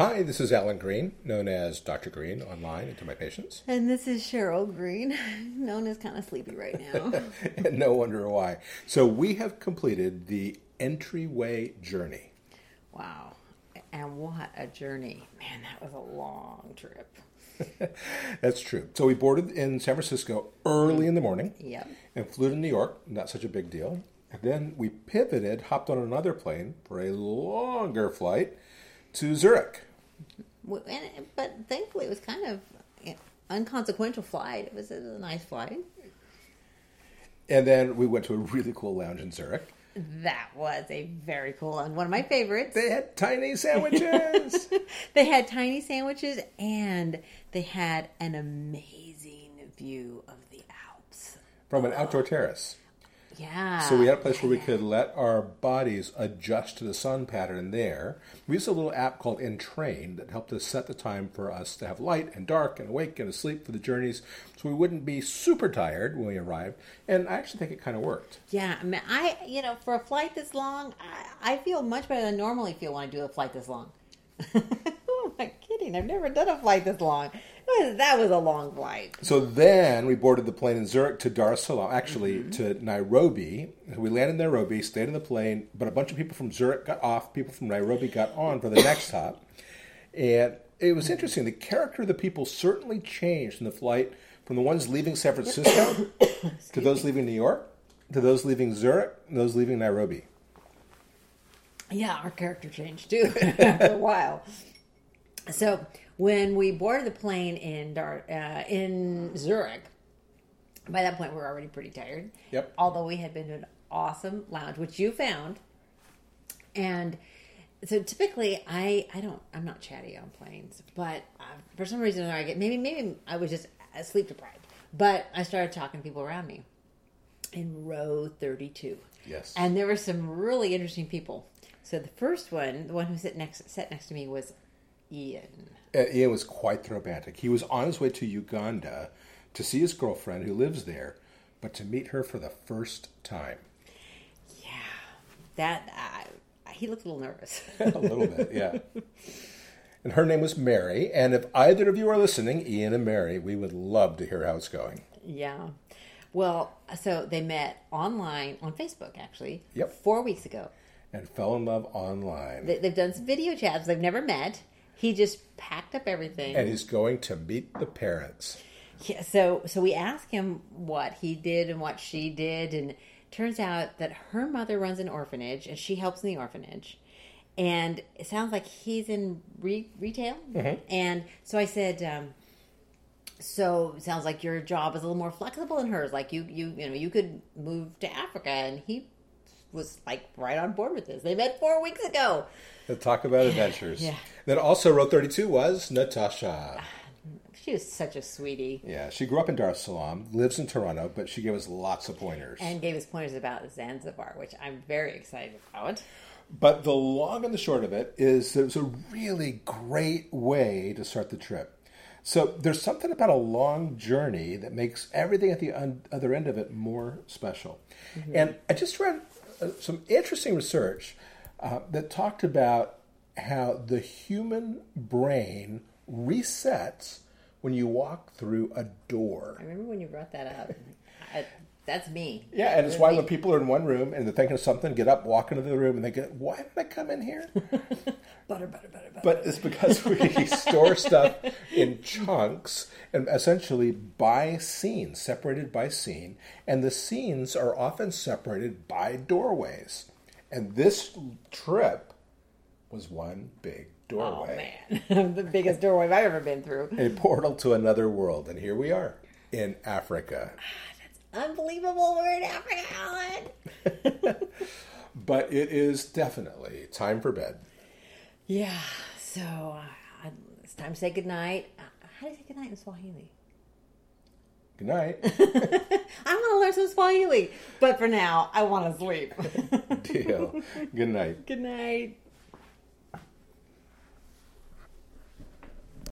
Hi, this is Alan Green, known as Dr. Green online and to my patients. And this is Cheryl Green, known as kind of sleepy right now. and no wonder why. So we have completed the entryway journey. wow. And what a journey. Man, that was a long trip. That's true. So we boarded in San Francisco early in the morning Yep. and flew to New York, not such a big deal. And then we pivoted, hopped on another plane for a longer flight to Zurich. And, but thankfully, it was kind of an unconsequential flight. It was, it was a nice flight. And then we went to a really cool lounge in Zurich. That was a very cool one. One of my favorites. They had tiny sandwiches. They had tiny sandwiches and they had an amazing view of the Alps. from an outdoor terrace. Yeah. So we had a place where we could let our bodies adjust to the sun pattern there. We used a little app called Entrain that helped us set the time for us to have light and dark and awake and asleep for the journeys so we wouldn't be super tired when we arrived. And I actually think it kind of worked. Yeah, I, mean, I you know, for a flight this long, I, I feel much better than I normally feel when I do a flight this long. oh my kidding! I've never done a flight this long. That was a long flight. So then we boarded the plane in Zurich to Dar es Salaam, actually mm-hmm. to Nairobi. We landed in Nairobi, stayed in the plane, but a bunch of people from Zurich got off, people from Nairobi got on for the next stop. And it was interesting. The character of the people certainly changed in the flight from the ones leaving San Francisco to those leaving New York, to those leaving Zurich, and those leaving Nairobi. Yeah, our character changed too after a while. So when we boarded the plane in Dar- uh, in Zurich, by that point we were already pretty tired. Yep. Although we had been to an awesome lounge, which you found, and so typically I I don't I'm not chatty on planes, but uh, for some reason I get maybe maybe I was just sleep deprived, but I started talking to people around me in row 32. Yes. And there were some really interesting people. So the first one, the one who sat next sat next to me was Ian. Uh, Ian was quite the romantic. He was on his way to Uganda to see his girlfriend who lives there, but to meet her for the first time. Yeah, that uh, he looked a little nervous. a little bit, yeah. And her name was Mary. And if either of you are listening, Ian and Mary, we would love to hear how it's going. yeah. Well, so they met online on Facebook actually. Yep. Four weeks ago. And fell in love online. They, they've done some video chats. They've never met. He just packed up everything. And he's going to meet the parents. Yeah, so so we asked him what he did and what she did, and turns out that her mother runs an orphanage and she helps in the orphanage. And it sounds like he's in re- retail. And so I said, um, so it sounds like your job is a little more flexible than hers. Like you, you, you know, you could move to Africa, and he was like right on board with this. They met four weeks ago. Let's talk about adventures. Yeah. Then also, row 32 was Natasha. She was such a sweetie. Yeah, she grew up in Dar es Salaam, lives in Toronto, but she gave us lots of pointers. And gave us pointers about Zanzibar, which I'm very excited about. But the long and the short of it is that it was a really great way to start the trip. So there's something about a long journey that makes everything at the un- other end of it more special. Mm-hmm. And I just read some interesting research uh, that talked about how the human brain resets when you walk through a door. I remember when you brought that up. I, that's me. Yeah, and it's why me. when people are in one room and they're thinking of something, get up, walk into the room, and they go, "Why did I come in here?" butter, butter, butter, butter. But it's because we store stuff in chunks and essentially by scene, separated by scene, and the scenes are often separated by doorways. And this trip was one big doorway. oh man, the biggest doorway I've ever been through. a portal to another world, and here we are in Africa. Ah, Unbelievable. We're in Africa, Alan. But it is definitely time for bed. Yeah. So uh, it's time to say goodnight. Uh, how do you say goodnight in Swahili? Good night. I want to learn some Swahili, but for now, I want to sleep. Deal. Good night. Good night.